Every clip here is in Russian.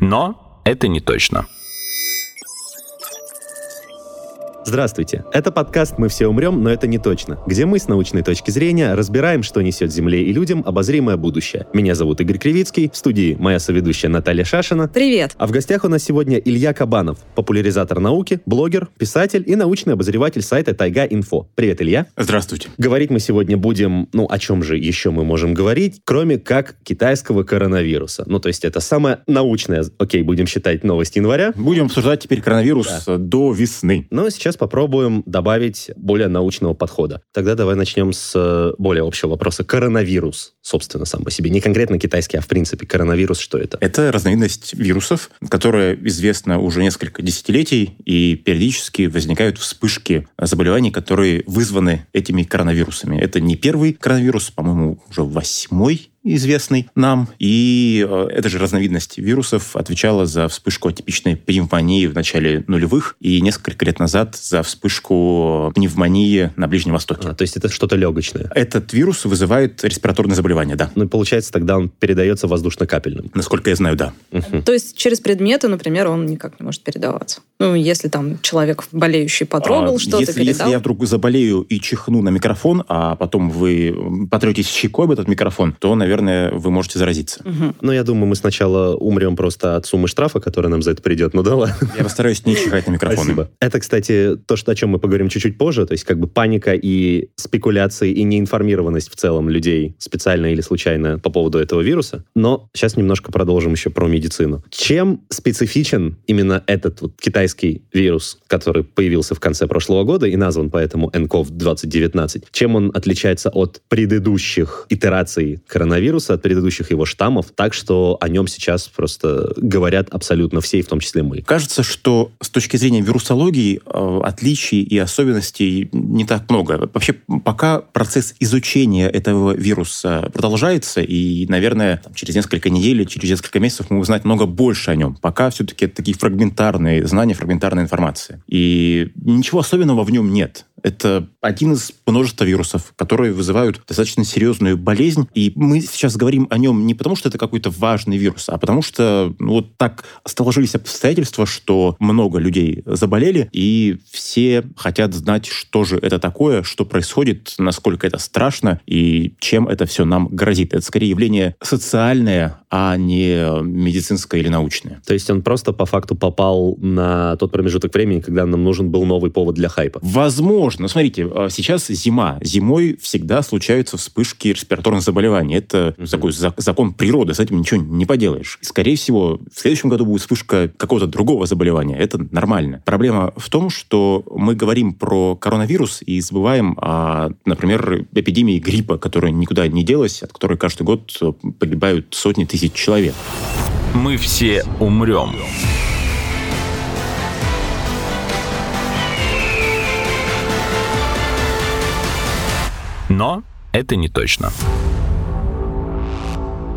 Но это не точно. Здравствуйте. Это подкаст «Мы все умрем, но это не точно», где мы с научной точки зрения разбираем, что несет Земле и людям обозримое будущее. Меня зовут Игорь Кривицкий, в студии моя соведущая Наталья Шашина. Привет. А в гостях у нас сегодня Илья Кабанов, популяризатор науки, блогер, писатель и научный обозреватель сайта Тайга Инфо. Привет, Илья. Здравствуйте. Говорить мы сегодня будем, ну, о чем же еще мы можем говорить, кроме как китайского коронавируса. Ну, то есть это самая научная, окей, будем считать новость января. Будем обсуждать теперь коронавирус до весны. Но сейчас попробуем добавить более научного подхода. Тогда давай начнем с э, более общего вопроса. Коронавирус, собственно, сам по себе. Не конкретно китайский, а в принципе коронавирус, что это? Это разновидность вирусов, которая известна уже несколько десятилетий, и периодически возникают вспышки заболеваний, которые вызваны этими коронавирусами. Это не первый коронавирус, по-моему, уже восьмой известный нам. И э, эта же разновидность вирусов отвечала за вспышку атипичной пневмонии в начале нулевых и несколько лет назад за вспышку пневмонии на Ближнем Востоке. А, то есть это что-то легочное. Этот вирус вызывает респираторное заболевание, да. Ну и получается, тогда он передается воздушно-капельным. Насколько я знаю, да. Мгм. То есть через предметы, например, он никак не может передаваться. Ну, если там человек болеющий потрогал А, что-то, если, передал. если я вдруг заболею и чихну на микрофон, а потом вы потретесь щекой об этот микрофон, то, наверное, вы можете заразиться. Мгм. Ну, я думаю, мы сначала умрем просто от суммы штрафа, которая нам за это придет. Ну да ладно. Я постараюсь не чихать на микрофоны. Спасибо. Это, кстати, то, что, о чем мы поговорим чуть-чуть позже, то есть как бы паника и спекуляции и неинформированность в целом людей специально или случайно по поводу этого вируса. Но сейчас немножко продолжим еще про медицину. Чем специфичен именно этот вот китайский вирус, который появился в конце прошлого года и назван поэтому nCoV 2019? Чем он отличается от предыдущих итераций коронавируса, от предыдущих его штаммов, так что о нем сейчас просто говорят абсолютно все, и в том числе мы? Кажется, что с точки зрения вирусологии э, отличий и особенностей не так много. Вообще, пока процесс изучения этого вируса продолжается, и, наверное, там, через несколько недель, через несколько месяцев мы узнать много больше о нем. Пока все-таки это такие фрагментарные знания, фрагментарная информация. И ничего особенного в нем нет. Это один из множества вирусов, которые вызывают достаточно серьезную болезнь. И мы сейчас говорим о нем не потому, что это какой-то важный вирус, а потому что ну, вот так сложились обстоятельства, что много людей заболели, и все хотят знать, что же это такое, что происходит, насколько это страшно и чем это все нам грозит. Это скорее явление социальное, а не медицинское или научное. То есть он просто по факту попал на тот промежуток времени, когда нам нужен был новый повод для хайпа. Возможно. Смотрите, а, сейчас зима. Зимой всегда случаются вспышки респираторных заболеваний. Это Мгм. такой за- закон природы, с этим ничего не поделаешь. Скорее всего, в следующем году будет вспышка какого-то другого заболевания. Это нормально. Проблема в том, что мы говорим про коронавирус и забываем о, например, эпидемии гриппа, которая никуда не делась, от которой каждый год погибают сотни тысяч человек. Мы все умрем. Но это не точно.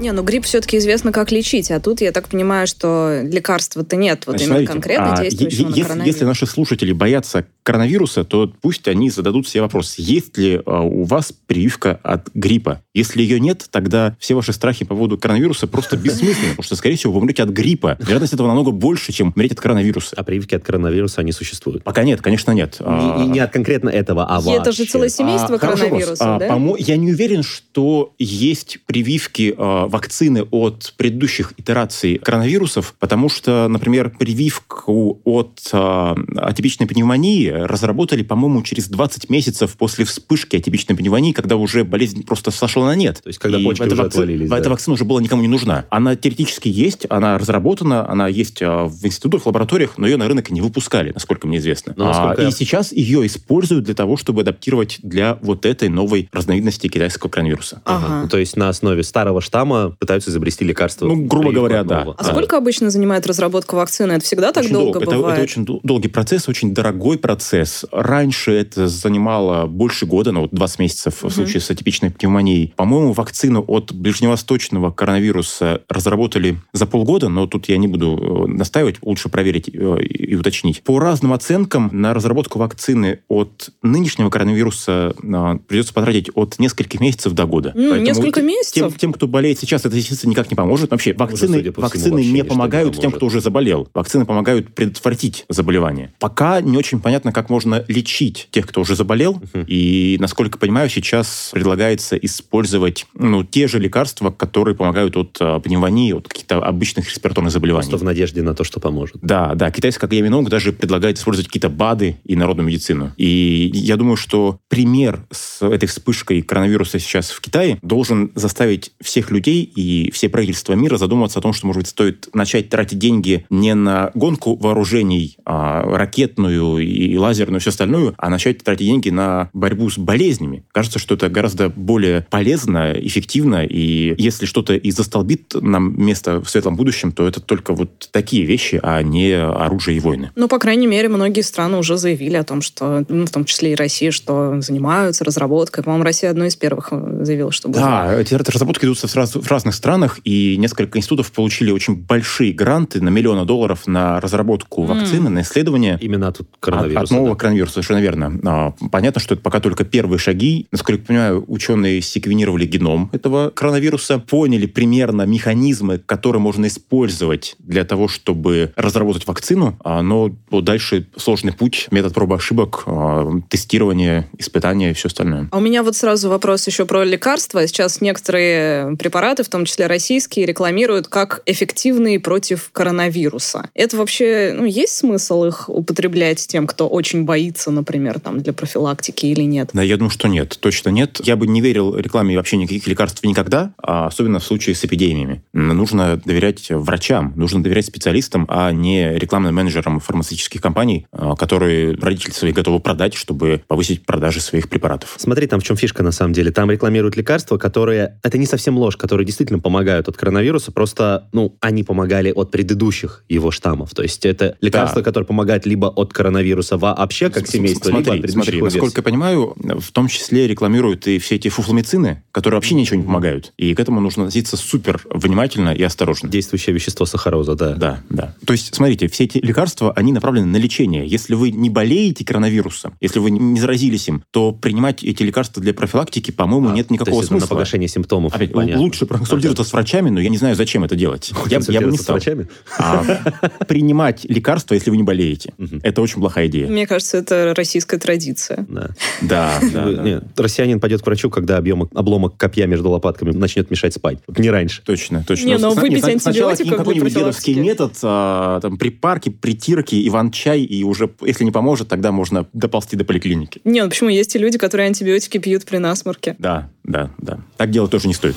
Не, ну грипп все-таки известно, как лечить, а тут я так понимаю, что лекарства-то нет, вот Значит, именно смотрите, конкретно а, действующего е- на если, коронавирус. если наши слушатели боятся коронавируса, то пусть они зададут себе вопрос, есть ли а, у вас прививка от гриппа. Если ее нет, тогда все ваши страхи по поводу коронавируса просто бессмысленны, потому что, скорее всего, вы умрете от гриппа. Вероятность этого намного больше, чем умереть от коронавируса. А прививки от коронавируса, они существуют. Пока нет, конечно, нет. А, Не, не от конкретно этого, а И это вообще. же целое семейство а, коронавируса, А, да? Я не уверен, что есть прививки вакцины от предыдущих итераций коронавирусов, потому что, например, прививку от а, атипичной пневмонии разработали, по-моему, через 20 месяцев после вспышки атипичной пневмонии, когда уже болезнь просто сошла на нет. То есть, когда И почки эта уже вакци- отвалились, Эта да. вакцина уже была никому не нужна. Она теоретически есть, она разработана, она есть а, в институтах, лабораториях, но ее на рынок не выпускали, насколько мне известно. Ну, насколько А, я- И сейчас ее используют для того, чтобы адаптировать для вот этой новой разновидности китайского коронавируса. Ага. Ага. Ну, то есть на основе старого штамма дома пытаются изобрести лекарство. Ну, грубо говоря, да. А сколько обычно занимает разработка вакцины? Это всегда так очень долго, долго. бывает? Это, это очень долгий процесс, очень дорогой процесс. Раньше это занимало больше года, ну вот 20 месяцев в случае с атипичной пневмонией. По-моему, вакцину от ближневосточного коронавируса разработали за полгода, но тут я не буду э, настаивать, лучше проверить э, и уточнить. По разным оценкам на разработку вакцины от нынешнего коронавируса э, придется потратить от нескольких месяцев до года. М, Поэтому несколько тем- месяцев? Тем, тем, кто болеет сейчас, это, естественно, никак не поможет. Вообще, вакцины, всему, вакцины вообще не ничто не помогают тем, кто уже заболел. Вакцины помогают предотвратить заболевание. Пока не очень понятно, как можно лечить тех, кто уже заболел. И, насколько понимаю, сейчас предлагается использовать ну, те же лекарства, которые помогают от э, пневмонии, от каких-то обычных респираторных заболеваний. Просто в надежде на то, что поможет. Да, да, китайская академия даже предлагает использовать какие-то БАДы и народную медицину. И я думаю, что пример с этой вспышкой коронавируса сейчас в Китае должен заставить всех людей и все правительства мира задуматься о том, что, может быть, стоит начать тратить деньги не на гонку вооружений, а ракетную и лазерную, и все остальное, а начать тратить деньги на борьбу с болезнями. Кажется, что это гораздо более полезно, эффективно, и если что-то и застолбит нам место в светлом будущем, то это только вот такие вещи, а не оружие и войны. Ну, по крайней мере, многие страны уже заявили о том, что, ну, в том числе и Россия, что занимаются разработкой. По-моему, Россия одной из первых э, заявила, что будет. Да, эти разработки идут в, раз- в разных странах, и несколько институтов получили очень большие гранты на миллионы долларов на разработку М. вакцины, на исследования. Именно от От, коронавируса. от нового да. коронавируса, совершенно верно. А, Понятно, что это пока только первые шаги. Насколько я понимаю, ученые секвенировали геном этого коронавируса, поняли примерно механизмы, которые можно использовать для того, чтобы разработать вакцину, А, но вот дальше сложный путь, метод пробы ошибок, а, тестирование, испытания и все остальное. А у меня вот сразу вопрос еще про лекарства. Сейчас некоторые препараты, в том числе российские, рекламируют как эффективные против коронавируса. Это вообще, ну, есть смысл их употреблять тем, кто очень боится, например, там, для профилактики или нет? Да, я думаю, что нет, точно нет. Я бы не верил рекламе вообще никаких лекарств никогда, а особенно в случае с эпидемиями. Нужно доверять врачам, нужно доверять специалистам, а не рекламным менеджерам фармацевтических компаний, а, которые родители свои готовы продать, чтобы повысить продажи своих препаратов. Смотри, там в чем фишка на самом деле. Там рекламируют лекарства, которые... Это не совсем ложь, которые действительно помогают от коронавируса, просто, ну, они помогали от предыдущих его штаммов. То есть это лекарства, которые помогают либо от коронавируса вообще, как семейство, либо от смотри, смотри, насколько я понимаю, в том числе рекламируют и все эти фуфломицины, которые вообще ничего не помогают. И к этому нужно относиться супер внимательно и осторожно. Действующее вещество сахароза, да. Да, да. То есть, смотрите, все эти лекарства, они направлены на лечение. Если вы не болеете коронавирусом, если вы не заразились им, то принимать эти лекарства для профилактики, по-моему, А, нет то никакого есть это на смысла. погашение симптомов. Опять, понятно. лучше проконсультироваться с врачами, но я не знаю, зачем это делать. Я, я бы не Консультироваться с стал. врачами? А, принимать лекарства, если вы не болеете, Мгм. это очень плохая идея. Мне кажется, это российская традиция. Да. Да, да, Вы- да. нет, россиянин пойдет к врачу, когда объем, обломок копья между лопатками начнет мешать спать. Не раньше. Точно, точно. Не, но выпить сна- Сначала антибиотиков каким- какой-нибудь дедовский метод, а, там, припарки, притирки, иван-чай, и уже, если не поможет, тогда можно доползти до поликлиники. Не, ну почему? Есть и люди, которые антибиотики пьют при насморке. Да, да, да. Так делать тоже не стоит.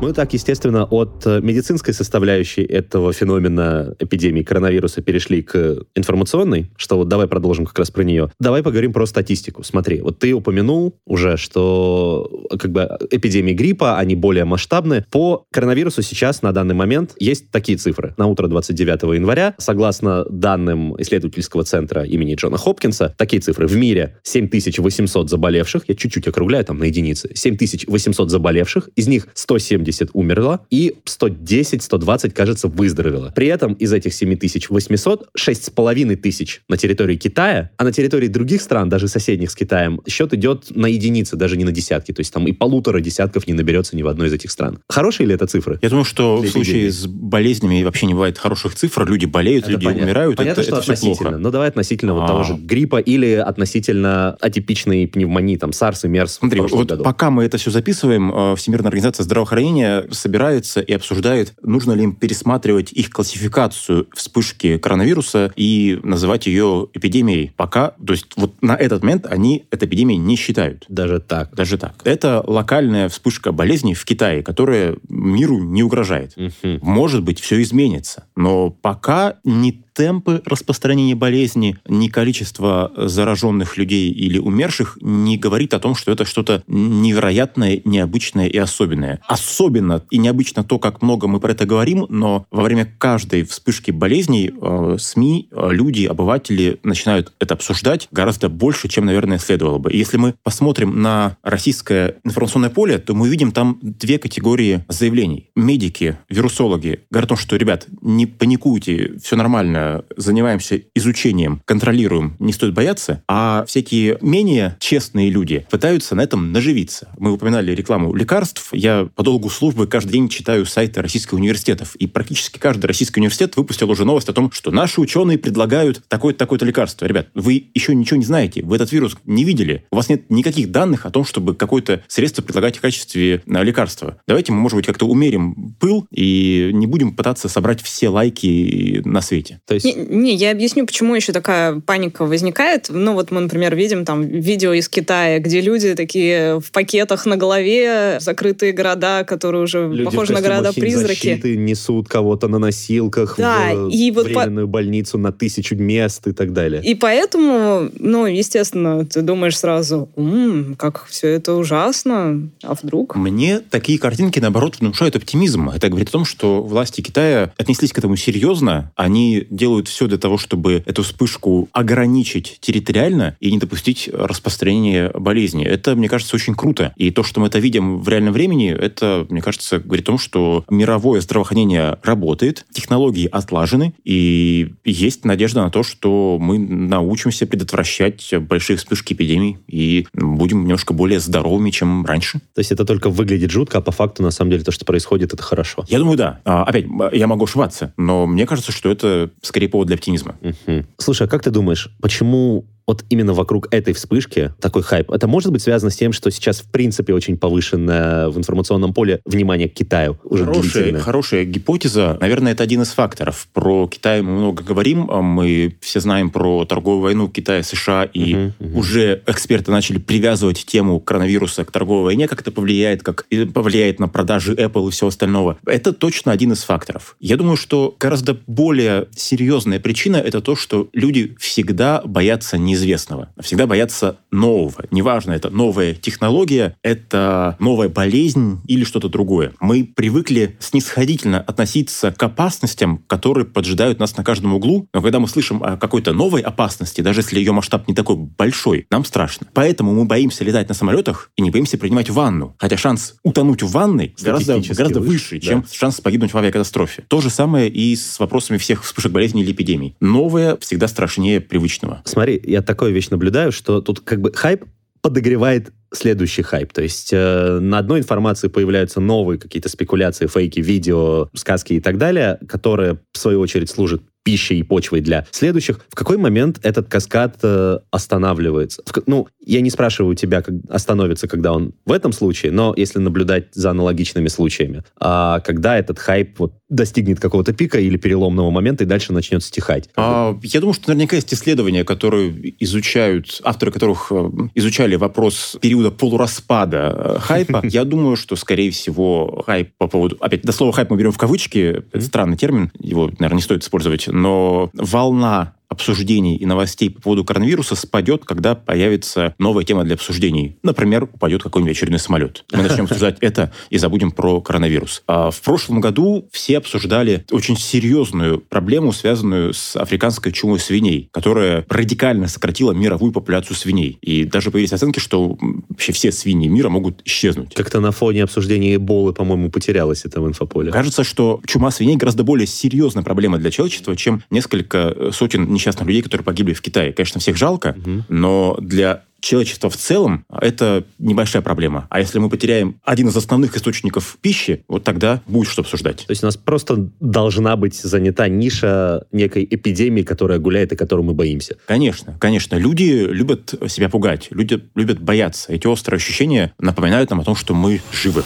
Мы так, естественно, от э, медицинской составляющей этого феномена эпидемии коронавируса перешли к информационной, что вот давай продолжим как раз про нее. Давай поговорим про статистику. Смотри, вот ты упомянул уже, что э, как бы эпидемии гриппа, они более масштабны. По коронавирусу сейчас на данный момент есть такие цифры. На утро 29 января, согласно данным исследовательского центра имени Джона Хопкинса, такие цифры. В мире 7800 заболевших, я чуть-чуть округляю там на единицы, 7800 заболевших, из них 170 умерло и 110-120, кажется, выздоровело. При этом из этих 7800 6,5 тысяч на территории Китая, а на территории других стран, даже соседних с Китаем, счет идет на единицы, даже не на десятки. То есть там и полутора десятков не наберется ни в одной из этих стран. Хорошие ли это цифры? Я думаю, что в случае с болезнями вообще не бывает хороших цифр. Люди болеют, Это люди понятно. умирают. Понятно, это, что это относительно. плохо. Но давай относительно вот А. того же гриппа или относительно атипичной пневмонии, там, SARS и MERS Смотри, вот году. пока мы это все записываем, э, Всемирная организация здравоохранения население собирается и обсуждает, нужно ли им пересматривать их классификацию вспышки коронавируса и называть ее эпидемией. Пока, то есть вот на этот момент они это эпидемией не считают. Даже так. Даже так. Это локальная вспышка болезни в Китае, которая миру не угрожает. Мгм. Может быть, все изменится. Но пока не темпы распространения болезни, ни количество зараженных людей или умерших не говорит о том, что это что-то невероятное, необычное и особенное. Особенно и необычно то, как много мы про это говорим, но во время каждой вспышки болезней э, СМИ, э, люди, обыватели начинают это обсуждать гораздо больше, чем, наверное, следовало бы. И если мы посмотрим на российское информационное поле, то мы увидим там две категории заявлений. Медики, вирусологи говорят о том, что, ребят, не паникуйте, все нормально, занимаемся изучением, контролируем, не стоит бояться, а всякие менее честные люди пытаются на этом наживиться. Мы упоминали рекламу лекарств. Я по долгу службы каждый день читаю сайты российских университетов, и практически каждый российский университет выпустил уже новость о том, что наши ученые предлагают такое-то, такое-то лекарство. Ребят, вы еще ничего не знаете, вы этот вирус не видели, у вас нет никаких данных о том, чтобы какое-то средство предлагать в качестве э, лекарства. Давайте мы, может быть, как-то умерим пыл и не будем пытаться собрать все лайки на свете. То есть Не, не, я объясню, почему еще такая паника возникает. Ну, вот мы, например, видим там видео из Китая, где люди такие в пакетах на голове, закрытые города, которые уже люди похожи на города-призраки. химзащиты несут кого-то на носилках Да, в и вот по- временную больницу на тысячу мест и так далее. И поэтому, ну, естественно, ты думаешь сразу, «М, как все это ужасно, а вдруг? Мне такие картинки, наоборот, внушают оптимизм. Это говорит о том, что власти Китая отнеслись к этому серьезно. Они делают все для того, чтобы эту вспышку ограничить территориально и не допустить распространения болезни. Это, мне кажется, очень круто. И то, что мы это видим в реальном времени, это, мне кажется, говорит о том, что мировое здравоохранение работает, технологии отлажены, и есть надежда на то, что мы научимся предотвращать большие вспышки эпидемий и будем немножко более здоровыми, чем раньше. То есть это только выглядит жутко, а по факту, на самом деле, то, что происходит, это хорошо. Я думаю, да. А, опять, я могу ошибаться, но мне кажется, что это скорее повод для оптимизма. Мгм. Слушай, а как ты думаешь, почему вот именно вокруг этой вспышки такой хайп? Это может быть связано с тем, что сейчас, в принципе, очень повышенное в информационном поле внимание к Китаю уже Хорошая, хорошая гипотеза. Наверное, это один из факторов. Про Китай мы много говорим. а Мы все знаем про торговую войну Китая, США, и Мгм, мгм. уже эксперты начали привязывать тему коронавируса к торговой войне, как это повлияет, как повлияет на продажи Apple и всего остального. Это точно один из факторов. Я думаю, что гораздо более серьезная причина это то, что люди всегда боятся неизвестного, всегда боятся нового. Неважно, это новая технология, это новая болезнь или что-то другое. Мы привыкли снисходительно относиться к опасностям, которые поджидают нас на каждом углу, но когда мы слышим о какой-то новой опасности, даже если ее масштаб не такой большой, нам страшно. Поэтому мы боимся летать на самолетах и не боимся принимать ванну. Хотя шанс утонуть в ванной гораздо, гораздо выше, выше, да. чем шанс погибнуть в авиакатастрофе. То же самое и с вопросами всех вспышек болезней или эпидемий. Новое всегда страшнее привычного. Смотри, я такую вещь наблюдаю, что тут как бы хайп подогревает следующий хайп. То есть э, на одной информации появляются новые какие-то спекуляции, фейки, видео, сказки и так далее, которые, в свою очередь, служат пищей и почвой для следующих. В какой момент этот каскад э, останавливается? В ну, я не спрашиваю тебя, как остановится, когда он в этом случае, но если наблюдать за аналогичными случаями, а когда этот хайп вот достигнет какого-то пика или переломного момента и дальше начнет стихать? А, я думаю, что наверняка есть исследования, которые изучают, авторы которых э, изучали вопрос периода полураспада э, хайпа. Я думаю, что, скорее всего, хайп по поводу... Опять, до слова хайп мы берем в кавычки, это странный термин, его, наверное, не стоит использовать, но волна обсуждений и новостей по поводу коронавируса спадет, когда появится новая тема для обсуждений. Например, упадет какой-нибудь очередной самолет. Мы начнем обсуждать это и забудем про коронавирус. А в прошлом году все обсуждали очень серьезную проблему, связанную с африканской чумой свиней, которая радикально сократила мировую популяцию свиней. И даже появились оценки, что вообще все свиньи мира могут исчезнуть. Как-то на фоне обсуждения Эболы, по-моему, потерялось это в инфополе. Кажется, что чума свиней гораздо более серьезная проблема для человечества, чем несколько сотен несчастных людей, которые погибли в Китае. Конечно, всех жалко, Мгм. но для человечества в целом это небольшая проблема. А если мы потеряем один из основных источников пищи, вот тогда будет что обсуждать. То есть у нас просто должна быть занята ниша некой эпидемии, которая гуляет и которой мы боимся. Конечно, конечно. Люди любят себя пугать, люди любят бояться. Эти острые ощущения напоминают нам о том, что мы живы.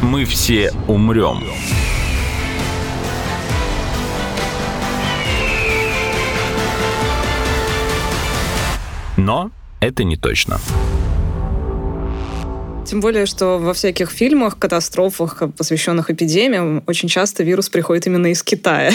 Мы все умрем. Но это не точно. Тем более, что во всяких фильмах, катастрофах, посвященных эпидемиям, очень часто вирус приходит именно из Китая.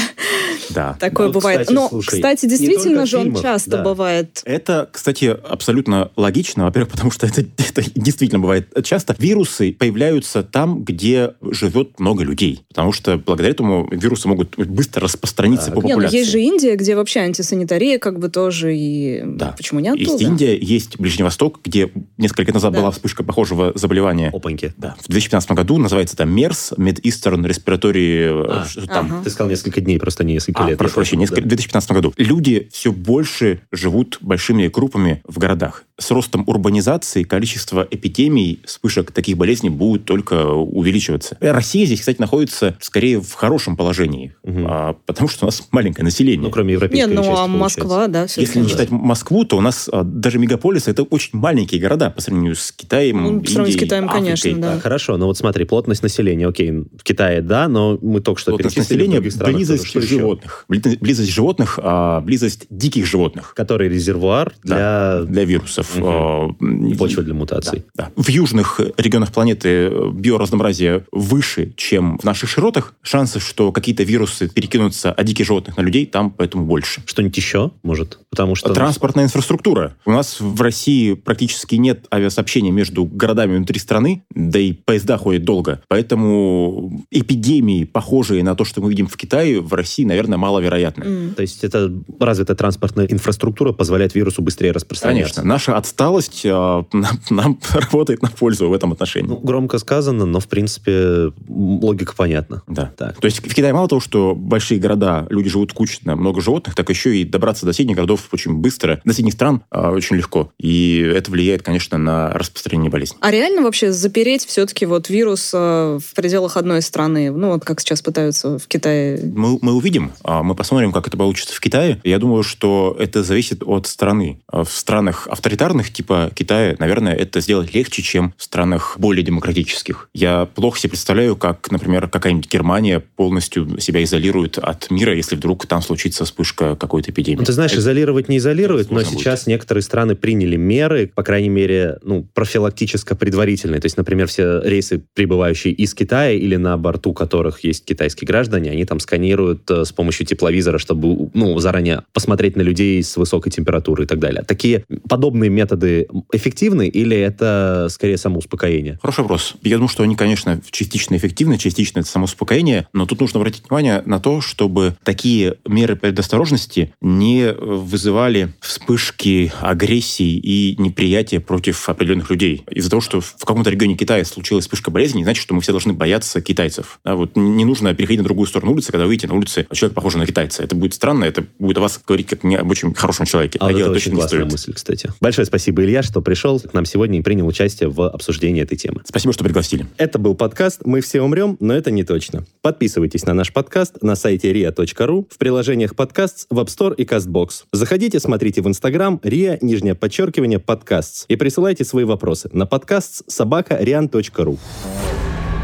Да. Такое Ну, бывает. кстати, Но, слушай, кстати, действительно же он фильмах, часто да. бывает. Это, кстати, абсолютно логично. Во-первых, потому что это, это действительно бывает часто. Вирусы появляются там, где живет много людей. Потому что благодаря этому вирусы могут быстро распространиться Так. по ну популяции. есть же Индия, где вообще антисанитария как бы тоже, и Да. почему не Есть оттуда? Индия, есть Ближний Восток, где несколько лет назад Да. была вспышка похожего заболевания. Опаньки. Да, в 2015 году называется там MERS, Mid Eastern Respiratory, А, э, что там. ага. Ты сказал несколько дней, просто не несколько А, лет. прошу прощения, несколько- в 2015 году. Люди все больше живут большими группами в городах. С ростом урбанизации количество эпидемий, вспышек таких болезней будет только увеличиваться. Э, Россия здесь, кстати, находится скорее в хорошем положении, Мгм. а, потому что у нас маленькое население. Ну, кроме Не, европейской ну части, а получается. Москва, да, все Если не считать Москву, то у нас а, даже мегаполисы это очень маленькие города по сравнению с Китаем, Ну, по сравнению с Китаем, Африкой. конечно, да. А, хорошо, но вот смотри, плотность населения, окей, в Китае да, но мы только что Плотность перечислили населения, странах близость тоже. Еще? животных. Бли- Близость животных, а, близость диких животных Который резервуар Да, для для вирусов. Мгм. А, м, почвы для мутаций. Да, да. В южных регионах планеты биоразнообразие выше, чем в наших широтах. Шансов, что какие-то вирусы перекинутся от диких животных на людей, там поэтому больше. Что-нибудь еще, может? Потому что... Транспортная инфраструктура. У нас в России практически нет авиасообщения между городами внутри страны, да и поезда ходят долго. Поэтому эпидемии, похожие на то, что мы видим в Китае, в России, наверное, маловероятны. М. То есть это развитая транспортная инфраструктура позволяет вирусу быстрее распространяться. Конечно, наша отсталость а, нам, нам работает на пользу в этом отношении. Ну, громко сказано, но, в принципе, логика понятна. Да. Так. То есть в Китае мало того, что большие города, люди живут кучно, много животных, так еще и добраться до соседних городов очень быстро, до соседних стран а, очень легко. И это влияет, конечно, на распространение болезни. А реально вообще запереть все-таки вот вирус э, в пределах одной страны? Ну, вот как сейчас пытаются в Китае. Мы, мы увидим, а, мы посмотрим, как это получится в Китае. Я думаю, что это зависит от страны. В странах авторитарных, типа Китая, наверное, это сделать легче, чем в странах более демократических. Я плохо себе представляю, как, например, какая-нибудь Германия полностью себя изолирует от мира, если вдруг там случится вспышка какой-то эпидемии. Ну, ты знаешь, Это- изолировать не изолирует, но сейчас некоторые страны приняли меры, по крайней мере, ну, профилактическо-предварительные. То есть, например, все рейсы, прибывающие из Китая или на борту которых есть китайские граждане, они там сканируют э, с помощью тепловизора, чтобы, ну, заранее посмотреть на людей с высокой температурой и так далее. Такие подобные методы эффективны или это скорее самоуспокоение? Хороший вопрос. Я думаю, что они, конечно, частично эффективны, частично это самоуспокоение, но тут нужно обратить внимание на то, чтобы такие меры предосторожности не вызывали вспышки агрессии и неприятия против определенных людей. Из-за того, что в каком-то регионе Китая случилась вспышка болезни, не значит, что мы все должны бояться китайцев. Да, вот не нужно переходить на другую сторону улицы, когда вы выйдете на улице, а человек похож на китайца. Это будет странно, это будет о вас говорить как не об очень хорошем человеке. А А вот это очень точно не классная стоит. мысль, кстати. Большое спасибо, Илья, что пришел к нам сегодня и принял участие в обсуждении этой темы. Спасибо, что пригласили. Это был подкаст «Мы все умрем, но это не точно». Подписывайтесь на наш подкаст на сайте ria.ru, в приложениях подкаст в App Store и CastBox. Заходите, смотрите в Instagram ria, нижнее подчеркивание, подкаст и присылайте свои вопросы на подкаст собака rian.ru.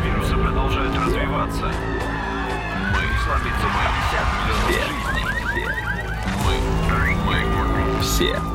Вирусы продолжают развиваться. Мы слабится мы. Все. Мы. Мы. Все.